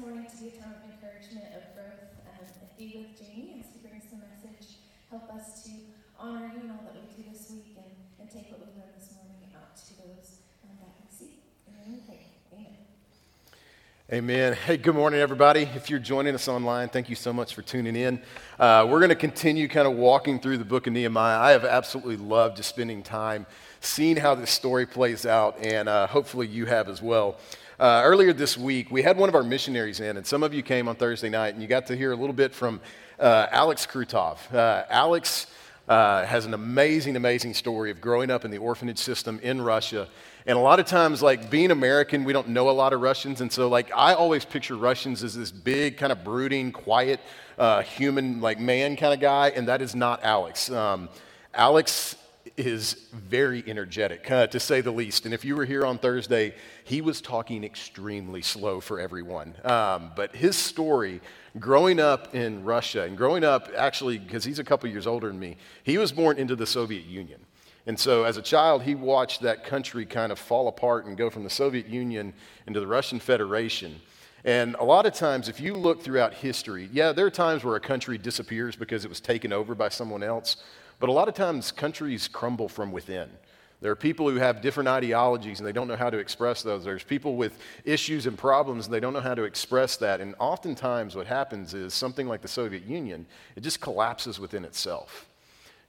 morning to be a time of encouragement, of growth, um, be with Jamie as he brings the message. Help us to honor you in all that we do this week and, and take what we learned this morning out to those um, that we see. Amen. Amen. Amen. Hey, good morning, everybody. If you're joining us online, thank you so much for tuning in. Uh, we're going to continue kind of walking through the book of Nehemiah. I have absolutely loved just spending time seeing how this story plays out, and uh, hopefully you have as well. Uh, earlier this week, we had one of our missionaries in, and some of you came on Thursday night, and you got to hear a little bit from uh, Alex Krutov. Uh, Alex uh, has an amazing, amazing story of growing up in the orphanage system in Russia. And a lot of times, like being American, we don't know a lot of Russians. And so, like, I always picture Russians as this big, kind of brooding, quiet, uh, human, like man kind of guy. And that is not Alex. Um, Alex is very energetic, uh, to say the least. And if you were here on Thursday, he was talking extremely slow for everyone. Um, but his story, growing up in Russia, and growing up actually, because he's a couple years older than me, he was born into the Soviet Union. And so as a child, he watched that country kind of fall apart and go from the Soviet Union into the Russian Federation. And a lot of times, if you look throughout history, yeah, there are times where a country disappears because it was taken over by someone else. But a lot of times, countries crumble from within. There are people who have different ideologies and they don't know how to express those. There's people with issues and problems and they don't know how to express that. And oftentimes, what happens is something like the Soviet Union, it just collapses within itself.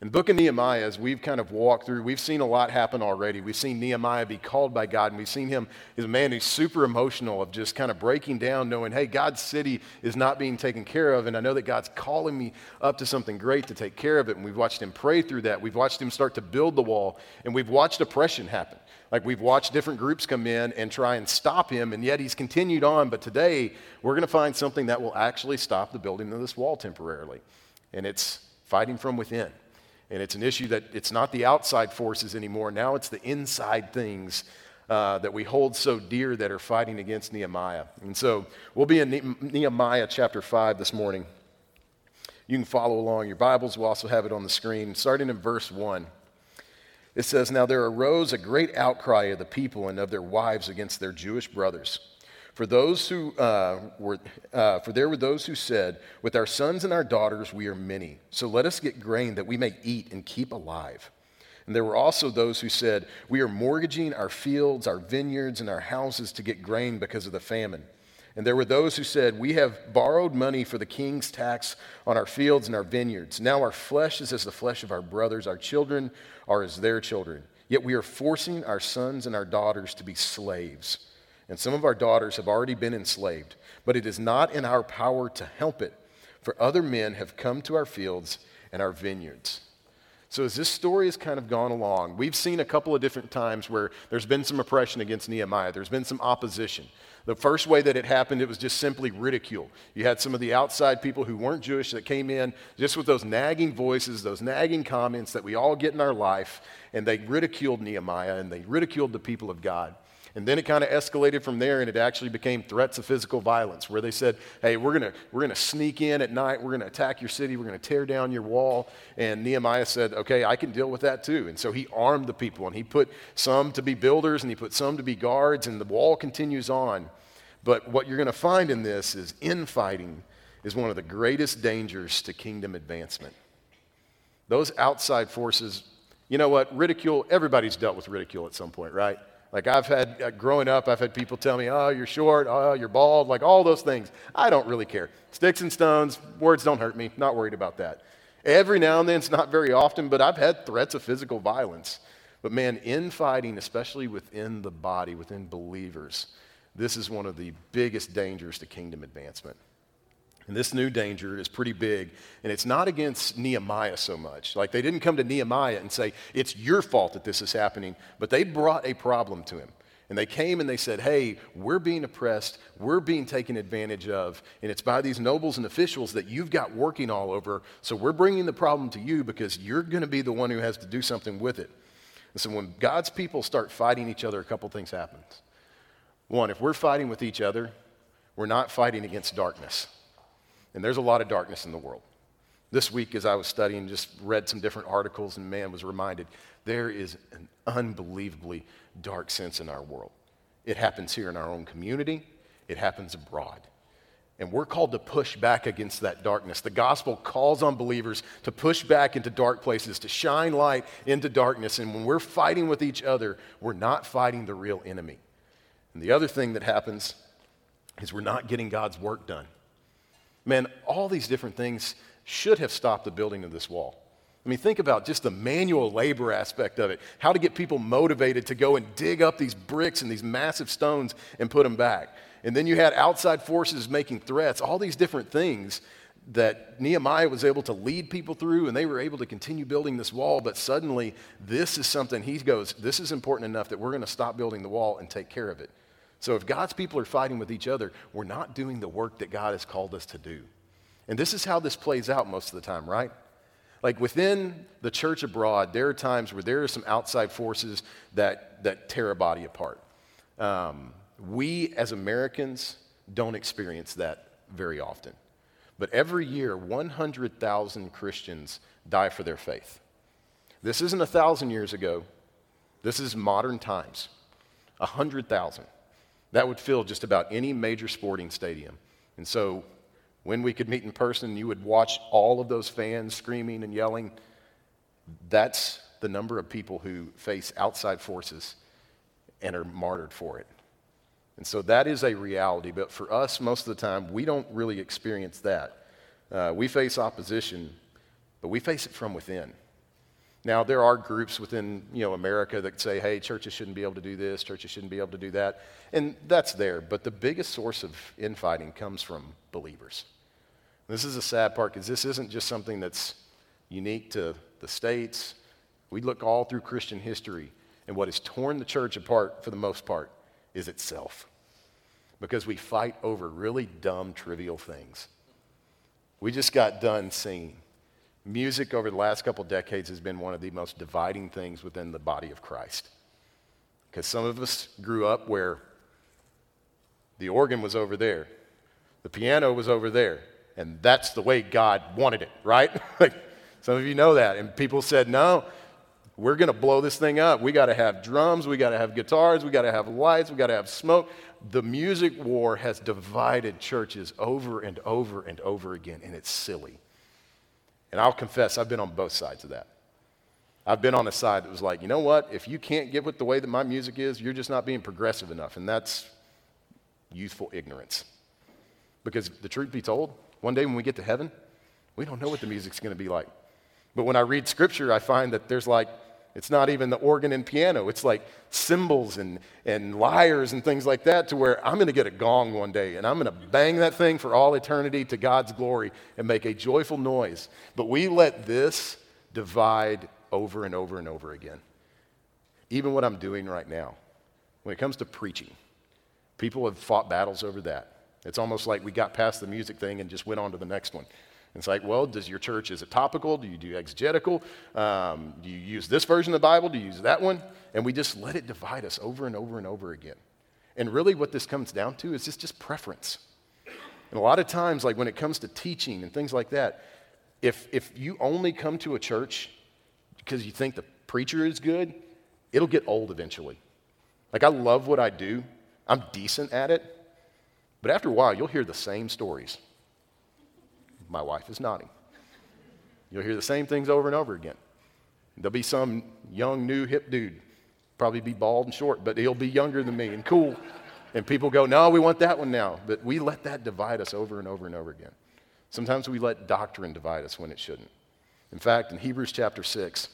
In the book of Nehemiah, as we've kind of walked through, we've seen a lot happen already. We've seen Nehemiah be called by God, and we've seen him as a man who's super emotional of just kind of breaking down, knowing, hey, God's city is not being taken care of, and I know that God's calling me up to something great to take care of it. And we've watched him pray through that. We've watched him start to build the wall, and we've watched oppression happen. Like we've watched different groups come in and try and stop him, and yet he's continued on. But today, we're going to find something that will actually stop the building of this wall temporarily, and it's fighting from within. And it's an issue that it's not the outside forces anymore. Now it's the inside things uh, that we hold so dear that are fighting against Nehemiah. And so we'll be in Nehemiah chapter 5 this morning. You can follow along. Your Bibles will also have it on the screen. Starting in verse 1, it says, Now there arose a great outcry of the people and of their wives against their Jewish brothers. For those who uh, were, uh, for there were those who said, "With our sons and our daughters we are many, so let us get grain that we may eat and keep alive." And there were also those who said, "We are mortgaging our fields, our vineyards, and our houses to get grain because of the famine." And there were those who said, We have borrowed money for the king's tax on our fields and our vineyards. Now our flesh is as the flesh of our brothers, our children are as their children. Yet we are forcing our sons and our daughters to be slaves and some of our daughters have already been enslaved, but it is not in our power to help it, for other men have come to our fields and our vineyards. So, as this story has kind of gone along, we've seen a couple of different times where there's been some oppression against Nehemiah, there's been some opposition. The first way that it happened, it was just simply ridicule. You had some of the outside people who weren't Jewish that came in just with those nagging voices, those nagging comments that we all get in our life, and they ridiculed Nehemiah and they ridiculed the people of God. And then it kind of escalated from there, and it actually became threats of physical violence, where they said, Hey, we're going we're gonna sneak in at night, we're going to attack your city, we're going to tear down your wall. And Nehemiah said, Okay, I can deal with that too. And so he armed the people, and he put some to be builders, and he put some to be guards, and the wall continues on. But what you're going to find in this is infighting is one of the greatest dangers to kingdom advancement. Those outside forces, you know what? Ridicule, everybody's dealt with ridicule at some point, right? Like I've had, uh, growing up, I've had people tell me, oh, you're short, oh, you're bald, like all those things. I don't really care. Sticks and stones, words don't hurt me, not worried about that. Every now and then, it's not very often, but I've had threats of physical violence. But man, infighting, especially within the body, within believers, this is one of the biggest dangers to kingdom advancement. And this new danger is pretty big. And it's not against Nehemiah so much. Like they didn't come to Nehemiah and say, it's your fault that this is happening, but they brought a problem to him. And they came and they said, Hey, we're being oppressed. We're being taken advantage of. And it's by these nobles and officials that you've got working all over. So we're bringing the problem to you because you're going to be the one who has to do something with it. And so when God's people start fighting each other, a couple things happen. One, if we're fighting with each other, we're not fighting against darkness. And there's a lot of darkness in the world. This week, as I was studying, just read some different articles, and man was reminded there is an unbelievably dark sense in our world. It happens here in our own community, it happens abroad. And we're called to push back against that darkness. The gospel calls on believers to push back into dark places, to shine light into darkness. And when we're fighting with each other, we're not fighting the real enemy. And the other thing that happens is we're not getting God's work done. Man, all these different things should have stopped the building of this wall. I mean, think about just the manual labor aspect of it. How to get people motivated to go and dig up these bricks and these massive stones and put them back. And then you had outside forces making threats, all these different things that Nehemiah was able to lead people through, and they were able to continue building this wall. But suddenly, this is something he goes, This is important enough that we're going to stop building the wall and take care of it. So if God's people are fighting with each other, we're not doing the work that God has called us to do. And this is how this plays out most of the time, right? Like within the church abroad, there are times where there are some outside forces that, that tear a body apart. Um, we as Americans don't experience that very often. But every year, 100,000 Christians die for their faith. This isn't a thousand years ago, this is modern times. 100,000. That would fill just about any major sporting stadium. And so when we could meet in person, you would watch all of those fans screaming and yelling. That's the number of people who face outside forces and are martyred for it. And so that is a reality, but for us, most of the time, we don't really experience that. Uh, we face opposition, but we face it from within. Now, there are groups within you know, America that say, hey, churches shouldn't be able to do this, churches shouldn't be able to do that. And that's there, but the biggest source of infighting comes from believers. This is a sad part because this isn't just something that's unique to the States. We look all through Christian history, and what has torn the church apart for the most part is itself because we fight over really dumb, trivial things. We just got done singing. Music over the last couple decades has been one of the most dividing things within the body of Christ. Because some of us grew up where the organ was over there, the piano was over there, and that's the way God wanted it, right? like some of you know that. And people said, no, we're going to blow this thing up. We got to have drums, we got to have guitars, we got to have lights, we got to have smoke. The music war has divided churches over and over and over again, and it's silly. And I'll confess, I've been on both sides of that. I've been on a side that was like, you know what? If you can't get with the way that my music is, you're just not being progressive enough. And that's youthful ignorance. Because the truth be told, one day when we get to heaven, we don't know what the music's going to be like. But when I read scripture, I find that there's like it's not even the organ and piano. It's like cymbals and, and lyres and things like that, to where I'm going to get a gong one day and I'm going to bang that thing for all eternity to God's glory and make a joyful noise. But we let this divide over and over and over again. Even what I'm doing right now, when it comes to preaching, people have fought battles over that. It's almost like we got past the music thing and just went on to the next one. It's like, well, does your church, is it topical? Do you do exegetical? Um, do you use this version of the Bible? Do you use that one? And we just let it divide us over and over and over again. And really, what this comes down to is just, just preference. And a lot of times, like when it comes to teaching and things like that, if, if you only come to a church because you think the preacher is good, it'll get old eventually. Like, I love what I do, I'm decent at it, but after a while, you'll hear the same stories. My wife is nodding. You'll hear the same things over and over again. There'll be some young, new, hip dude, probably be bald and short, but he'll be younger than me and cool. And people go, no, we want that one now. But we let that divide us over and over and over again. Sometimes we let doctrine divide us when it shouldn't. In fact, in Hebrews chapter 6,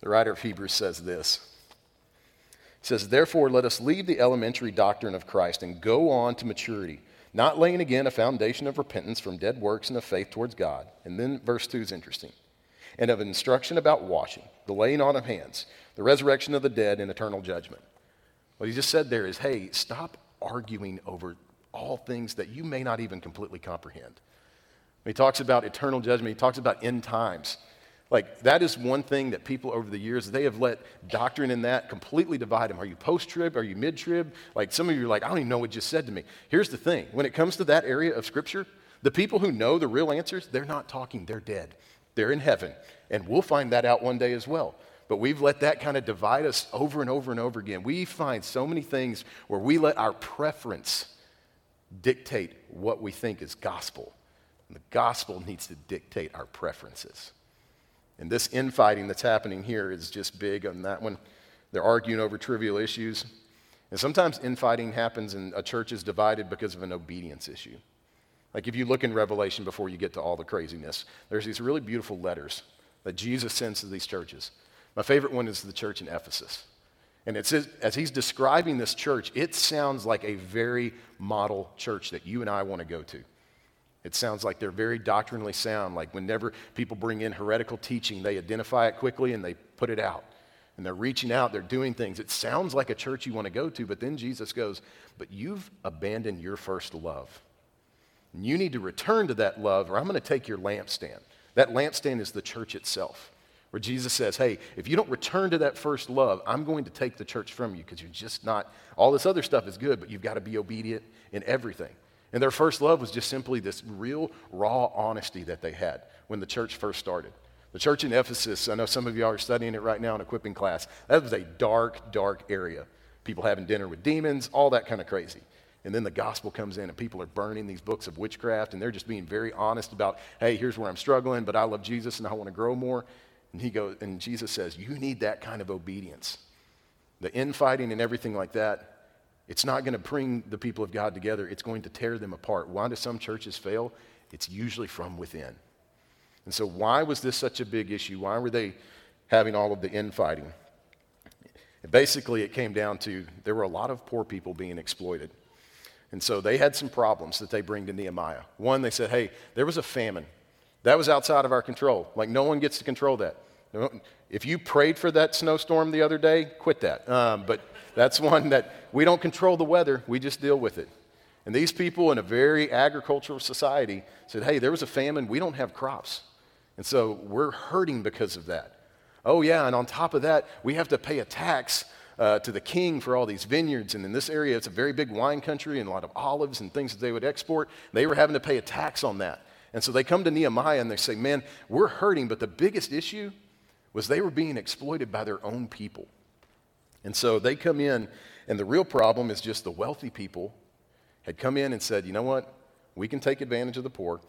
the writer of Hebrews says this. He says, Therefore, let us leave the elementary doctrine of Christ and go on to maturity not laying again a foundation of repentance from dead works and of faith towards God. And then verse 2 is interesting. And of instruction about washing, the laying on of hands, the resurrection of the dead, and eternal judgment. What he just said there is hey, stop arguing over all things that you may not even completely comprehend. He talks about eternal judgment, he talks about end times. Like, that is one thing that people over the years, they have let doctrine in that completely divide them. Are you post trib? Are you mid trib? Like, some of you are like, I don't even know what you just said to me. Here's the thing when it comes to that area of Scripture, the people who know the real answers, they're not talking, they're dead. They're in heaven. And we'll find that out one day as well. But we've let that kind of divide us over and over and over again. We find so many things where we let our preference dictate what we think is gospel. And the gospel needs to dictate our preferences. And this infighting that's happening here is just big on that one. They're arguing over trivial issues. And sometimes infighting happens and a church is divided because of an obedience issue. Like if you look in Revelation before you get to all the craziness, there's these really beautiful letters that Jesus sends to these churches. My favorite one is the church in Ephesus. And it says, as he's describing this church, it sounds like a very model church that you and I want to go to. It sounds like they're very doctrinally sound. Like whenever people bring in heretical teaching, they identify it quickly and they put it out. And they're reaching out, they're doing things. It sounds like a church you want to go to, but then Jesus goes, But you've abandoned your first love. And you need to return to that love, or I'm going to take your lampstand. That lampstand is the church itself, where Jesus says, Hey, if you don't return to that first love, I'm going to take the church from you because you're just not, all this other stuff is good, but you've got to be obedient in everything. And their first love was just simply this real, raw honesty that they had when the church first started. The church in Ephesus, I know some of y'all are studying it right now in equipping class, that was a dark, dark area. People having dinner with demons, all that kind of crazy. And then the gospel comes in and people are burning these books of witchcraft and they're just being very honest about, hey, here's where I'm struggling, but I love Jesus and I want to grow more. And he goes, and Jesus says, you need that kind of obedience. The infighting and everything like that, it's not going to bring the people of God together, it's going to tear them apart. Why do some churches fail? It's usually from within. And so, why was this such a big issue? Why were they having all of the infighting? basically, it came down to there were a lot of poor people being exploited. And so they had some problems that they bring to Nehemiah. One, they said, hey, there was a famine. That was outside of our control. Like, no one gets to control that. If you prayed for that snowstorm the other day, quit that. Um, but that's one that we don't control the weather, we just deal with it. And these people in a very agricultural society said, hey, there was a famine, we don't have crops. And so we're hurting because of that. Oh, yeah, and on top of that, we have to pay a tax uh, to the king for all these vineyards. And in this area, it's a very big wine country and a lot of olives and things that they would export. They were having to pay a tax on that. And so they come to Nehemiah and they say, man, we're hurting, but the biggest issue was they were being exploited by their own people. And so they come in, and the real problem is just the wealthy people had come in and said, you know what? We can take advantage of the poor,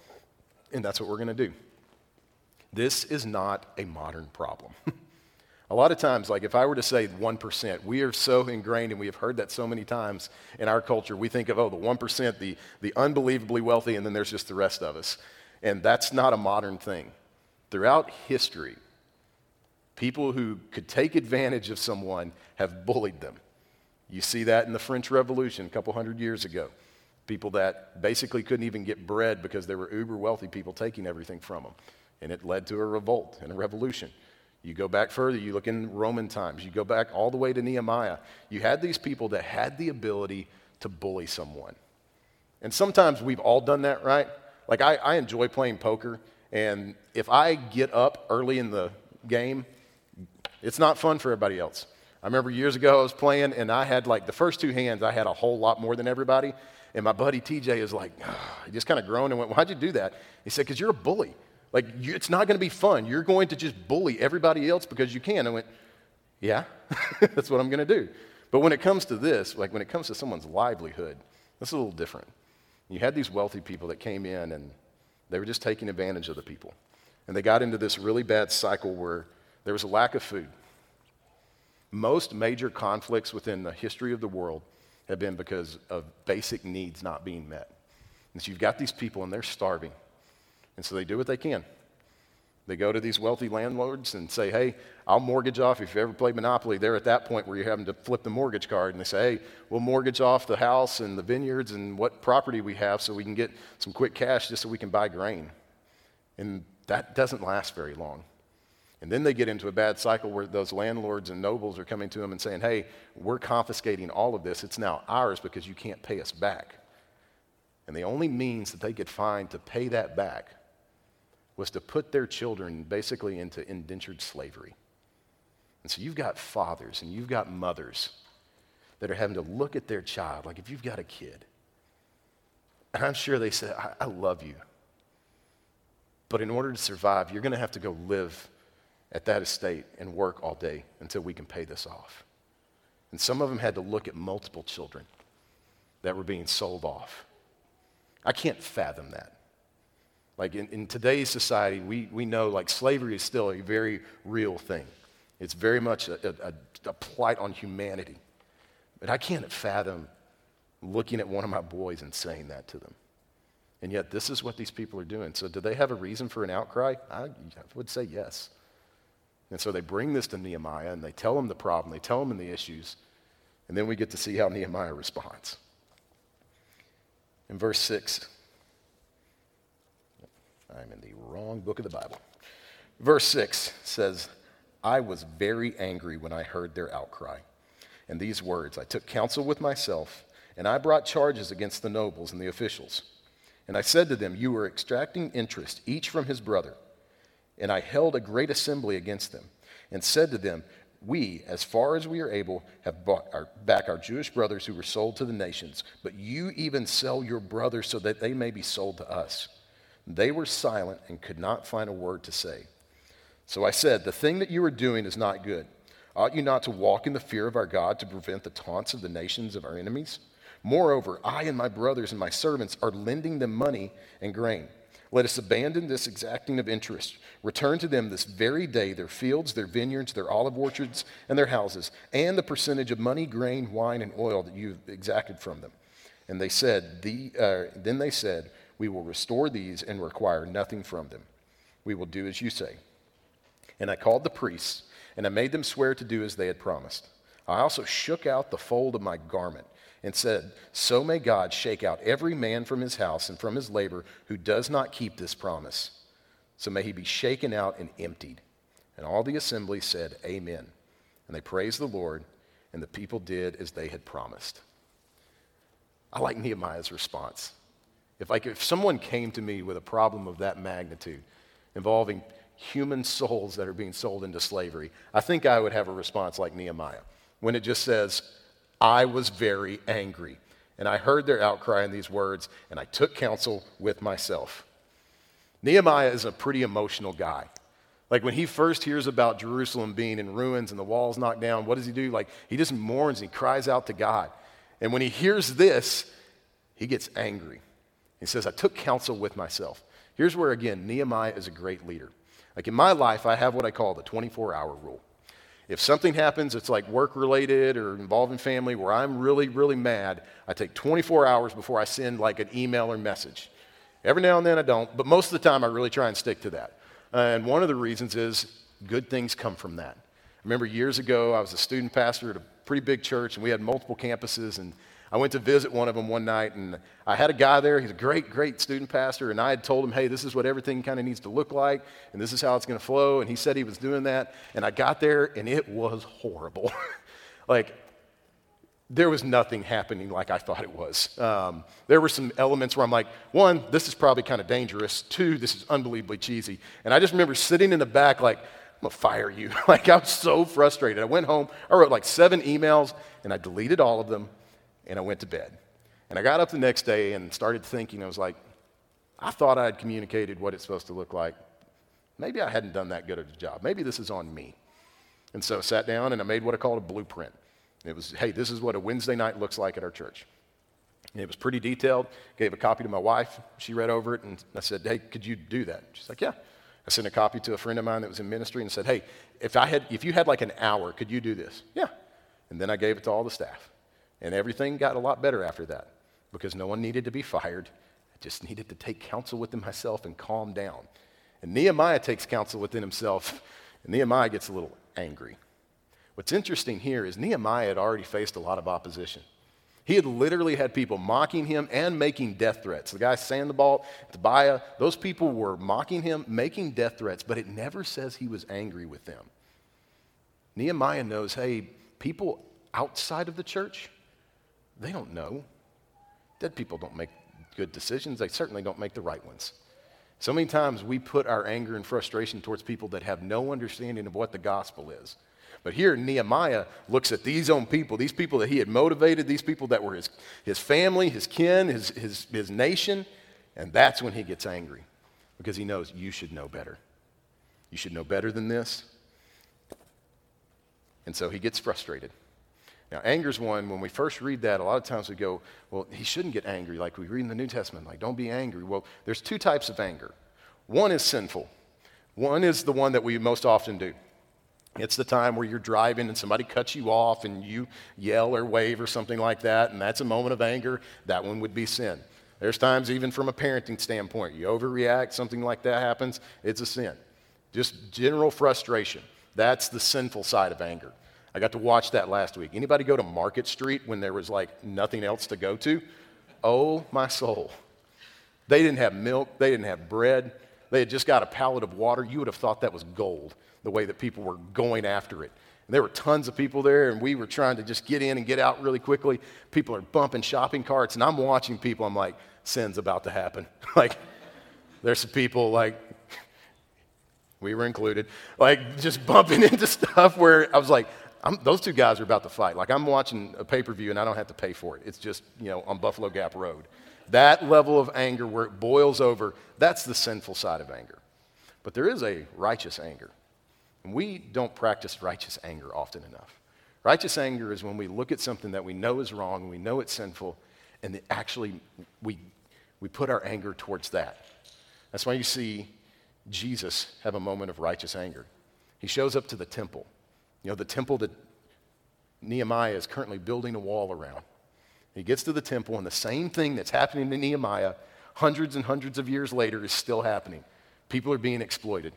and that's what we're going to do. This is not a modern problem. a lot of times, like if I were to say 1%, we are so ingrained and we have heard that so many times in our culture. We think of, oh, the 1%, the, the unbelievably wealthy, and then there's just the rest of us. And that's not a modern thing. Throughout history, People who could take advantage of someone have bullied them. You see that in the French Revolution a couple hundred years ago. People that basically couldn't even get bread because there were uber wealthy people taking everything from them. And it led to a revolt and a revolution. You go back further, you look in Roman times, you go back all the way to Nehemiah. You had these people that had the ability to bully someone. And sometimes we've all done that, right? Like I, I enjoy playing poker, and if I get up early in the game it's not fun for everybody else. I remember years ago I was playing and I had like the first two hands, I had a whole lot more than everybody. And my buddy TJ is like, he just kind of groaned and went, Why'd you do that? He said, Because you're a bully. Like, you, it's not going to be fun. You're going to just bully everybody else because you can. I went, Yeah, that's what I'm going to do. But when it comes to this, like when it comes to someone's livelihood, that's a little different. You had these wealthy people that came in and they were just taking advantage of the people. And they got into this really bad cycle where there was a lack of food. Most major conflicts within the history of the world have been because of basic needs not being met. And so you've got these people and they're starving. And so they do what they can. They go to these wealthy landlords and say, hey, I'll mortgage off. If you ever played Monopoly, they're at that point where you're having to flip the mortgage card. And they say, hey, we'll mortgage off the house and the vineyards and what property we have so we can get some quick cash just so we can buy grain. And that doesn't last very long. And then they get into a bad cycle where those landlords and nobles are coming to them and saying, hey, we're confiscating all of this. It's now ours because you can't pay us back. And the only means that they could find to pay that back was to put their children basically into indentured slavery. And so you've got fathers and you've got mothers that are having to look at their child, like if you've got a kid, and I'm sure they say, I, I love you. But in order to survive, you're going to have to go live at that estate and work all day until we can pay this off. And some of them had to look at multiple children that were being sold off I can't fathom that. Like in, in today's society, we, we know like slavery is still a very real thing. It's very much a, a, a plight on humanity. But I can't fathom looking at one of my boys and saying that to them. And yet, this is what these people are doing. So, do they have a reason for an outcry? I would say yes. And so they bring this to Nehemiah and they tell him the problem, they tell him the issues, and then we get to see how Nehemiah responds. In verse 6, I'm in the wrong book of the Bible. Verse 6 says, I was very angry when I heard their outcry. And these words I took counsel with myself, and I brought charges against the nobles and the officials. And I said to them, You are extracting interest, each from his brother. And I held a great assembly against them, and said to them, We, as far as we are able, have bought our, back our Jewish brothers who were sold to the nations, but you even sell your brothers so that they may be sold to us. They were silent and could not find a word to say. So I said, The thing that you are doing is not good. Ought you not to walk in the fear of our God to prevent the taunts of the nations of our enemies? Moreover, I and my brothers and my servants are lending them money and grain. Let us abandon this exacting of interest. Return to them this very day their fields, their vineyards, their olive orchards, and their houses, and the percentage of money, grain, wine, and oil that you have exacted from them. And they said, the, uh, Then they said, We will restore these and require nothing from them. We will do as you say. And I called the priests, and I made them swear to do as they had promised. I also shook out the fold of my garment and said, So may God shake out every man from his house and from his labor who does not keep this promise. So may he be shaken out and emptied. And all the assembly said, Amen. And they praised the Lord, and the people did as they had promised. I like Nehemiah's response. If, like, if someone came to me with a problem of that magnitude involving human souls that are being sold into slavery, I think I would have a response like Nehemiah when it just says, I was very angry. And I heard their outcry in these words, and I took counsel with myself. Nehemiah is a pretty emotional guy. Like when he first hears about Jerusalem being in ruins and the walls knocked down, what does he do? Like he just mourns and he cries out to God. And when he hears this, he gets angry. He says, I took counsel with myself. Here's where, again, Nehemiah is a great leader. Like in my life, I have what I call the 24 hour rule. If something happens that's like work related or involving family where I'm really, really mad, I take 24 hours before I send like an email or message. Every now and then I don't, but most of the time I really try and stick to that. and one of the reasons is good things come from that. I remember years ago, I was a student pastor at a pretty big church, and we had multiple campuses, and I went to visit one of them one night, and I had a guy there. He's a great, great student pastor, and I had told him, hey, this is what everything kind of needs to look like, and this is how it's going to flow. And he said he was doing that. And I got there, and it was horrible. like, there was nothing happening like I thought it was. Um, there were some elements where I'm like, one, this is probably kind of dangerous. Two, this is unbelievably cheesy. And I just remember sitting in the back, like, I'm gonna fire you. like, I was so frustrated. I went home, I wrote like seven emails, and I deleted all of them and I went to bed. And I got up the next day and started thinking, I was like, I thought I had communicated what it's supposed to look like. Maybe I hadn't done that good of a job. Maybe this is on me. And so I sat down and I made what I called a blueprint. It was, hey, this is what a Wednesday night looks like at our church. And it was pretty detailed. Gave a copy to my wife. She read over it and I said, hey, could you do that? She's like, yeah. I sent a copy to a friend of mine that was in ministry and said, hey, if, I had, if you had like an hour, could you do this? Yeah. And then I gave it to all the staff. And everything got a lot better after that because no one needed to be fired. I just needed to take counsel within myself and calm down. And Nehemiah takes counsel within himself, and Nehemiah gets a little angry. What's interesting here is Nehemiah had already faced a lot of opposition. He had literally had people mocking him and making death threats. The guy Sanballat, Tobiah, those people were mocking him, making death threats, but it never says he was angry with them. Nehemiah knows hey, people outside of the church, they don't know. Dead people don't make good decisions, they certainly don't make the right ones. So many times we put our anger and frustration towards people that have no understanding of what the gospel is. But here, Nehemiah looks at these own people, these people that he had motivated, these people that were his, his family, his kin, his, his, his nation, and that's when he gets angry because he knows you should know better. You should know better than this. And so he gets frustrated. Now, anger's one, when we first read that, a lot of times we go, well, he shouldn't get angry, like we read in the New Testament, like, don't be angry. Well, there's two types of anger. One is sinful, one is the one that we most often do. It's the time where you're driving and somebody cuts you off and you yell or wave or something like that, and that's a moment of anger. That one would be sin. There's times, even from a parenting standpoint, you overreact, something like that happens, it's a sin. Just general frustration. That's the sinful side of anger. I got to watch that last week. Anybody go to Market Street when there was like nothing else to go to? Oh, my soul. They didn't have milk, they didn't have bread, they had just got a pallet of water. You would have thought that was gold, the way that people were going after it. And there were tons of people there, and we were trying to just get in and get out really quickly. People are bumping shopping carts, and I'm watching people. I'm like, sin's about to happen. like, there's some people like, we were included, like just bumping into stuff where I was like, those two guys are about to fight. Like, I'm watching a pay per view and I don't have to pay for it. It's just, you know, on Buffalo Gap Road. That level of anger where it boils over, that's the sinful side of anger. But there is a righteous anger. And we don't practice righteous anger often enough. Righteous anger is when we look at something that we know is wrong, and we know it's sinful, and actually we, we put our anger towards that. That's why you see Jesus have a moment of righteous anger. He shows up to the temple, you know, the temple that Nehemiah is currently building a wall around. He gets to the temple, and the same thing that's happening to Nehemiah hundreds and hundreds of years later is still happening. People are being exploited.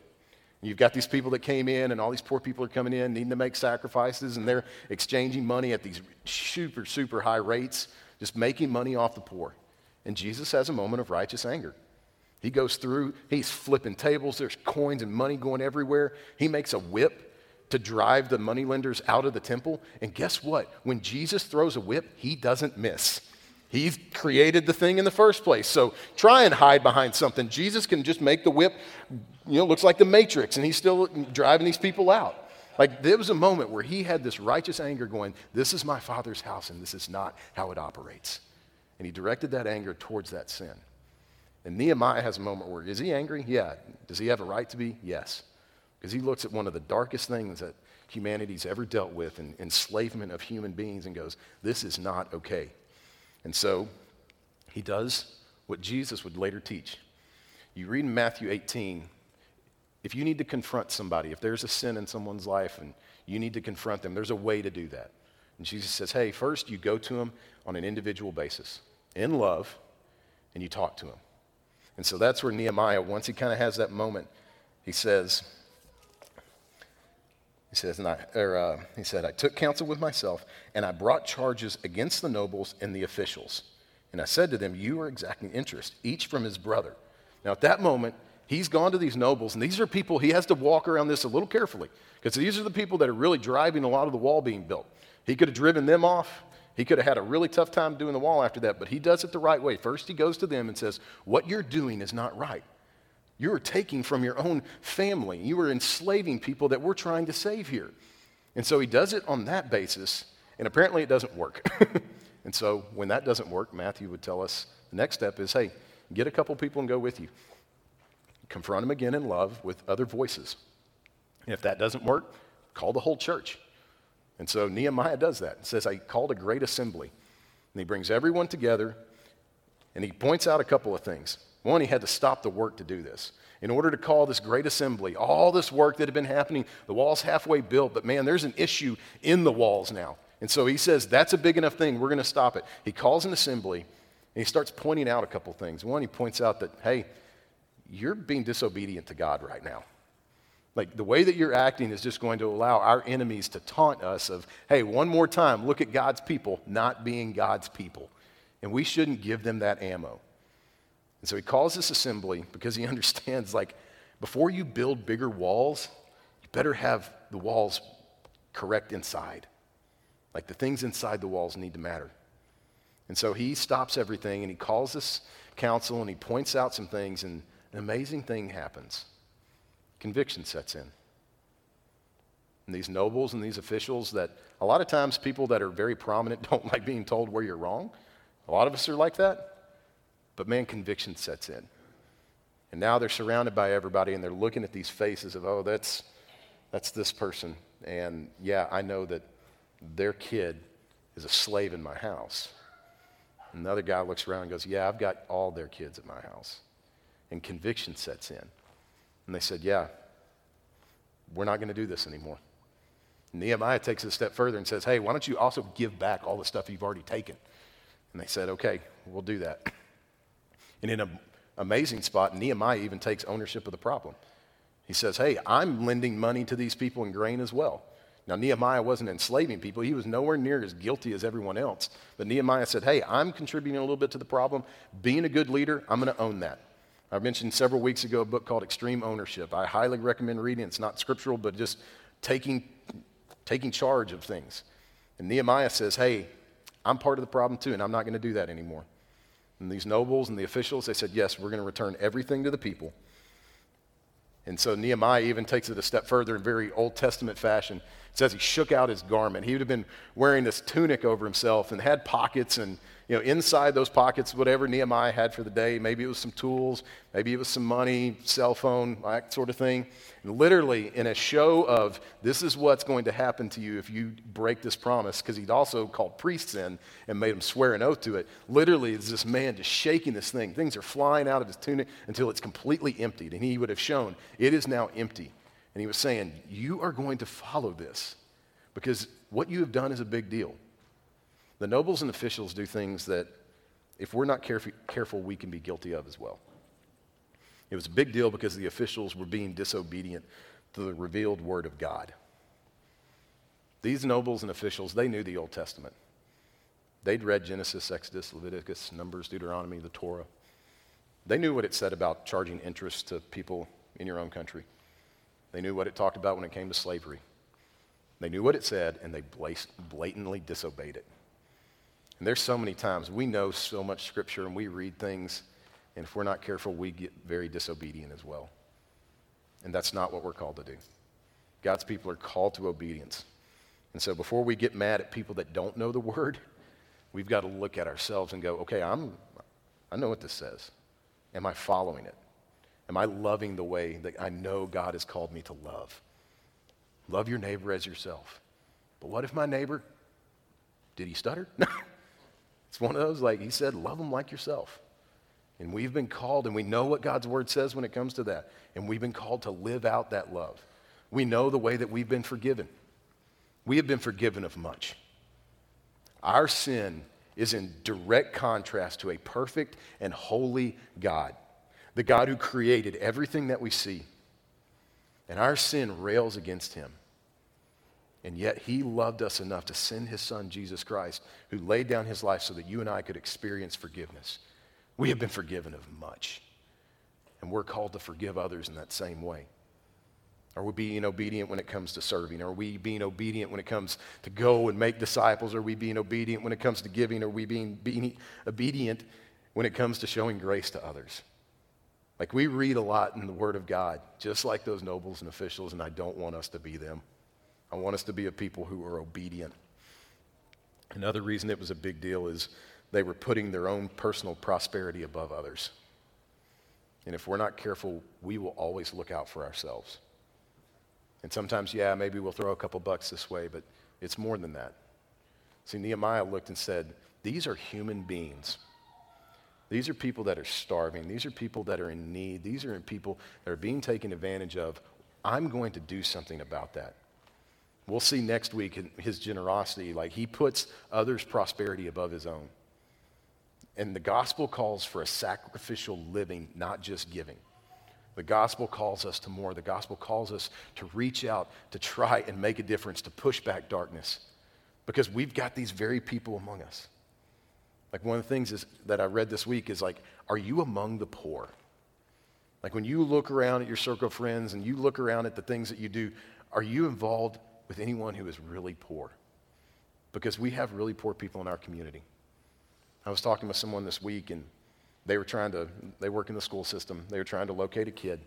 You've got these people that came in, and all these poor people are coming in, needing to make sacrifices, and they're exchanging money at these super, super high rates, just making money off the poor. And Jesus has a moment of righteous anger. He goes through, he's flipping tables, there's coins and money going everywhere. He makes a whip to drive the moneylenders out of the temple. And guess what? When Jesus throws a whip, he doesn't miss. He created the thing in the first place. So try and hide behind something. Jesus can just make the whip, you know, looks like the Matrix, and he's still driving these people out. Like there was a moment where he had this righteous anger going, This is my father's house, and this is not how it operates. And he directed that anger towards that sin. And Nehemiah has a moment where, is he angry? Yeah. Does he have a right to be? Yes. Because he looks at one of the darkest things that humanity's ever dealt with, and enslavement of human beings, and goes, This is not okay. And so he does what Jesus would later teach. You read in Matthew 18, if you need to confront somebody, if there's a sin in someone's life and you need to confront them, there's a way to do that. And Jesus says, hey, first you go to them on an individual basis, in love, and you talk to them. And so that's where Nehemiah, once he kind of has that moment, he says, he says, and I, or, uh, he said, I took counsel with myself, and I brought charges against the nobles and the officials. And I said to them, You are exacting interest, each from his brother. Now, at that moment, he's gone to these nobles, and these are people, he has to walk around this a little carefully, because these are the people that are really driving a lot of the wall being built. He could have driven them off. He could have had a really tough time doing the wall after that, but he does it the right way. First, he goes to them and says, What you're doing is not right. You are taking from your own family. You are enslaving people that we're trying to save here. And so he does it on that basis, and apparently it doesn't work. and so when that doesn't work, Matthew would tell us the next step is hey, get a couple people and go with you. Confront them again in love with other voices. And if that doesn't work, call the whole church. And so Nehemiah does that. It says, I called a great assembly. And he brings everyone together and he points out a couple of things. One, he had to stop the work to do this. In order to call this great assembly, all this work that had been happening, the wall's halfway built, but man, there's an issue in the walls now. And so he says, that's a big enough thing, we're going to stop it. He calls an assembly, and he starts pointing out a couple things. One, he points out that, hey, you're being disobedient to God right now. Like the way that you're acting is just going to allow our enemies to taunt us of, hey, one more time, look at God's people not being God's people. And we shouldn't give them that ammo. And so he calls this assembly because he understands like, before you build bigger walls, you better have the walls correct inside. Like the things inside the walls need to matter. And so he stops everything and he calls this council and he points out some things, and an amazing thing happens. Conviction sets in. And these nobles and these officials that a lot of times people that are very prominent don't like being told where you're wrong. A lot of us are like that. But man, conviction sets in. And now they're surrounded by everybody and they're looking at these faces of, oh, that's, that's this person. And yeah, I know that their kid is a slave in my house. Another guy looks around and goes, Yeah, I've got all their kids at my house. And conviction sets in. And they said, Yeah, we're not going to do this anymore. Nehemiah takes a step further and says, Hey, why don't you also give back all the stuff you've already taken? And they said, Okay, we'll do that. And in an amazing spot, Nehemiah even takes ownership of the problem. He says, Hey, I'm lending money to these people in grain as well. Now, Nehemiah wasn't enslaving people. He was nowhere near as guilty as everyone else. But Nehemiah said, Hey, I'm contributing a little bit to the problem. Being a good leader, I'm going to own that. I mentioned several weeks ago a book called Extreme Ownership. I highly recommend reading it. It's not scriptural, but just taking, taking charge of things. And Nehemiah says, Hey, I'm part of the problem too, and I'm not going to do that anymore. And these nobles and the officials, they said, Yes, we're going to return everything to the people. And so Nehemiah even takes it a step further in very Old Testament fashion. It says he shook out his garment. He would have been wearing this tunic over himself and had pockets and you know, inside those pockets, whatever Nehemiah had for the day, maybe it was some tools, maybe it was some money, cell phone, that sort of thing. And literally, in a show of this is what's going to happen to you if you break this promise, because he'd also called priests in and made them swear an oath to it. Literally, is this man just shaking this thing. Things are flying out of his tunic until it's completely emptied. And he would have shown it is now empty. And he was saying, You are going to follow this because what you have done is a big deal. The nobles and officials do things that, if we're not caref- careful, we can be guilty of as well. It was a big deal because the officials were being disobedient to the revealed word of God. These nobles and officials, they knew the Old Testament. They'd read Genesis, Exodus, Leviticus, Numbers, Deuteronomy, the Torah. They knew what it said about charging interest to people in your own country. They knew what it talked about when it came to slavery. They knew what it said, and they blatantly disobeyed it. And there's so many times we know so much scripture and we read things, and if we're not careful, we get very disobedient as well. And that's not what we're called to do. God's people are called to obedience. And so before we get mad at people that don't know the word, we've got to look at ourselves and go, okay, I'm, I know what this says. Am I following it? Am I loving the way that I know God has called me to love? Love your neighbor as yourself. But what if my neighbor, did he stutter? No. It's one of those, like he said, love them like yourself. And we've been called, and we know what God's word says when it comes to that. And we've been called to live out that love. We know the way that we've been forgiven. We have been forgiven of much. Our sin is in direct contrast to a perfect and holy God, the God who created everything that we see. And our sin rails against him. And yet he loved us enough to send his son, Jesus Christ, who laid down his life so that you and I could experience forgiveness. We have been forgiven of much. And we're called to forgive others in that same way. Are we being obedient when it comes to serving? Are we being obedient when it comes to go and make disciples? Are we being obedient when it comes to giving? Are we being, being obedient when it comes to showing grace to others? Like we read a lot in the Word of God, just like those nobles and officials, and I don't want us to be them. I want us to be a people who are obedient. Another reason it was a big deal is they were putting their own personal prosperity above others. And if we're not careful, we will always look out for ourselves. And sometimes, yeah, maybe we'll throw a couple bucks this way, but it's more than that. See, Nehemiah looked and said, These are human beings. These are people that are starving. These are people that are in need. These are people that are being taken advantage of. I'm going to do something about that. We'll see next week his generosity. Like he puts others' prosperity above his own. And the gospel calls for a sacrificial living, not just giving. The gospel calls us to more. The gospel calls us to reach out, to try and make a difference, to push back darkness. Because we've got these very people among us. Like one of the things is, that I read this week is like, are you among the poor? Like when you look around at your circle of friends and you look around at the things that you do, are you involved with anyone who is really poor because we have really poor people in our community. I was talking with someone this week and they were trying to, they work in the school system. They were trying to locate a kid.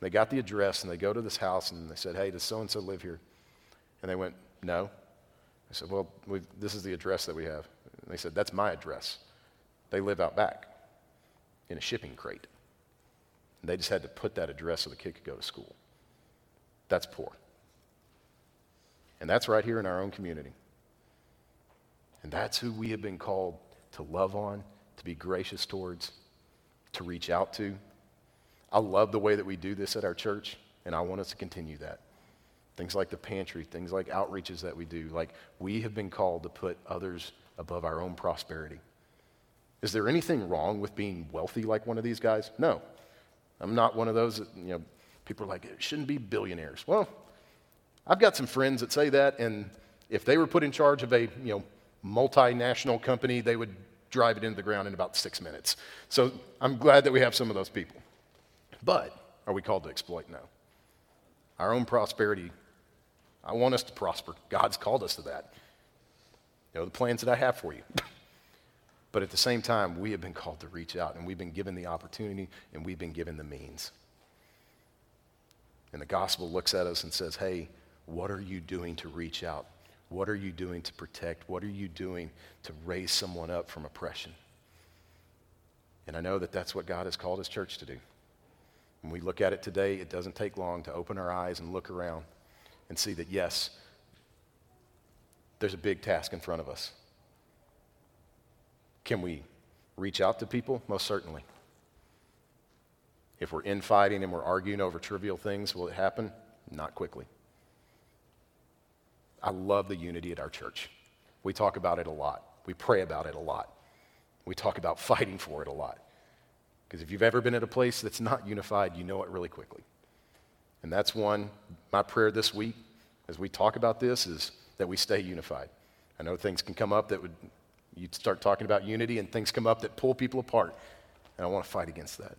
They got the address and they go to this house and they said, Hey, does so and so live here? And they went, No. I said, Well, this is the address that we have. And they said, That's my address. They live out back in a shipping crate. And they just had to put that address so the kid could go to school. That's poor. And that's right here in our own community. And that's who we have been called to love on, to be gracious towards, to reach out to. I love the way that we do this at our church, and I want us to continue that. Things like the pantry, things like outreaches that we do. Like, we have been called to put others above our own prosperity. Is there anything wrong with being wealthy like one of these guys? No. I'm not one of those that, you know, people are like, it shouldn't be billionaires. Well, I've got some friends that say that, and if they were put in charge of a, you know, multinational company, they would drive it into the ground in about six minutes. So I'm glad that we have some of those people. But are we called to exploit? No. Our own prosperity, I want us to prosper. God's called us to that. You know, the plans that I have for you. but at the same time, we have been called to reach out, and we've been given the opportunity, and we've been given the means. And the gospel looks at us and says, hey, what are you doing to reach out? What are you doing to protect? What are you doing to raise someone up from oppression? And I know that that's what God has called his church to do. When we look at it today, it doesn't take long to open our eyes and look around and see that, yes, there's a big task in front of us. Can we reach out to people? Most certainly. If we're infighting and we're arguing over trivial things, will it happen? Not quickly. I love the unity at our church. We talk about it a lot. We pray about it a lot. We talk about fighting for it a lot. Because if you've ever been at a place that's not unified, you know it really quickly. And that's one, my prayer this week as we talk about this is that we stay unified. I know things can come up that would, you start talking about unity and things come up that pull people apart. And I want to fight against that.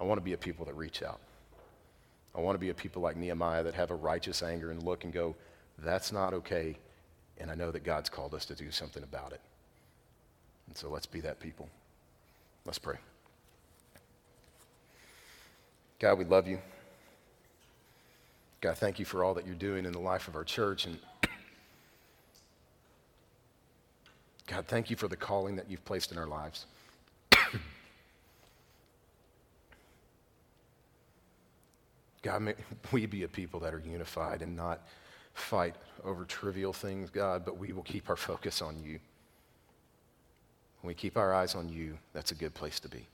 I want to be a people that reach out. I want to be a people like Nehemiah that have a righteous anger and look and go, that's not okay. And I know that God's called us to do something about it. And so let's be that people. Let's pray. God, we love you. God, thank you for all that you're doing in the life of our church. And God, thank you for the calling that you've placed in our lives. God, may we be a people that are unified and not fight over trivial things, God, but we will keep our focus on you. When we keep our eyes on you, that's a good place to be.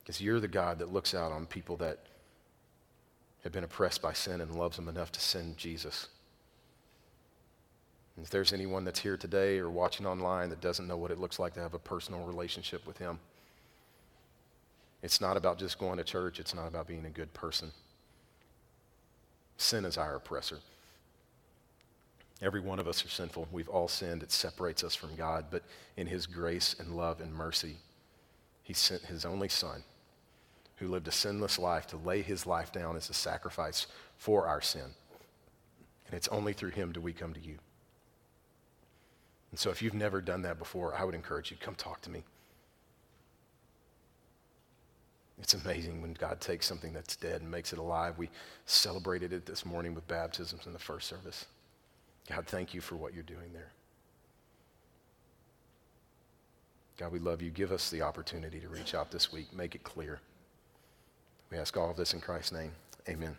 Because you're the God that looks out on people that have been oppressed by sin and loves them enough to send Jesus. And if there's anyone that's here today or watching online that doesn't know what it looks like to have a personal relationship with Him, it's not about just going to church, it's not about being a good person. Sin is our oppressor. Every one of us are sinful. We've all sinned. It separates us from God. But in His grace and love and mercy, He sent His only Son, who lived a sinless life, to lay His life down as a sacrifice for our sin. And it's only through Him do we come to you. And so if you've never done that before, I would encourage you come talk to me. It's amazing when God takes something that's dead and makes it alive. We celebrated it this morning with baptisms in the first service. God, thank you for what you're doing there. God, we love you. Give us the opportunity to reach out this week. Make it clear. We ask all of this in Christ's name. Amen.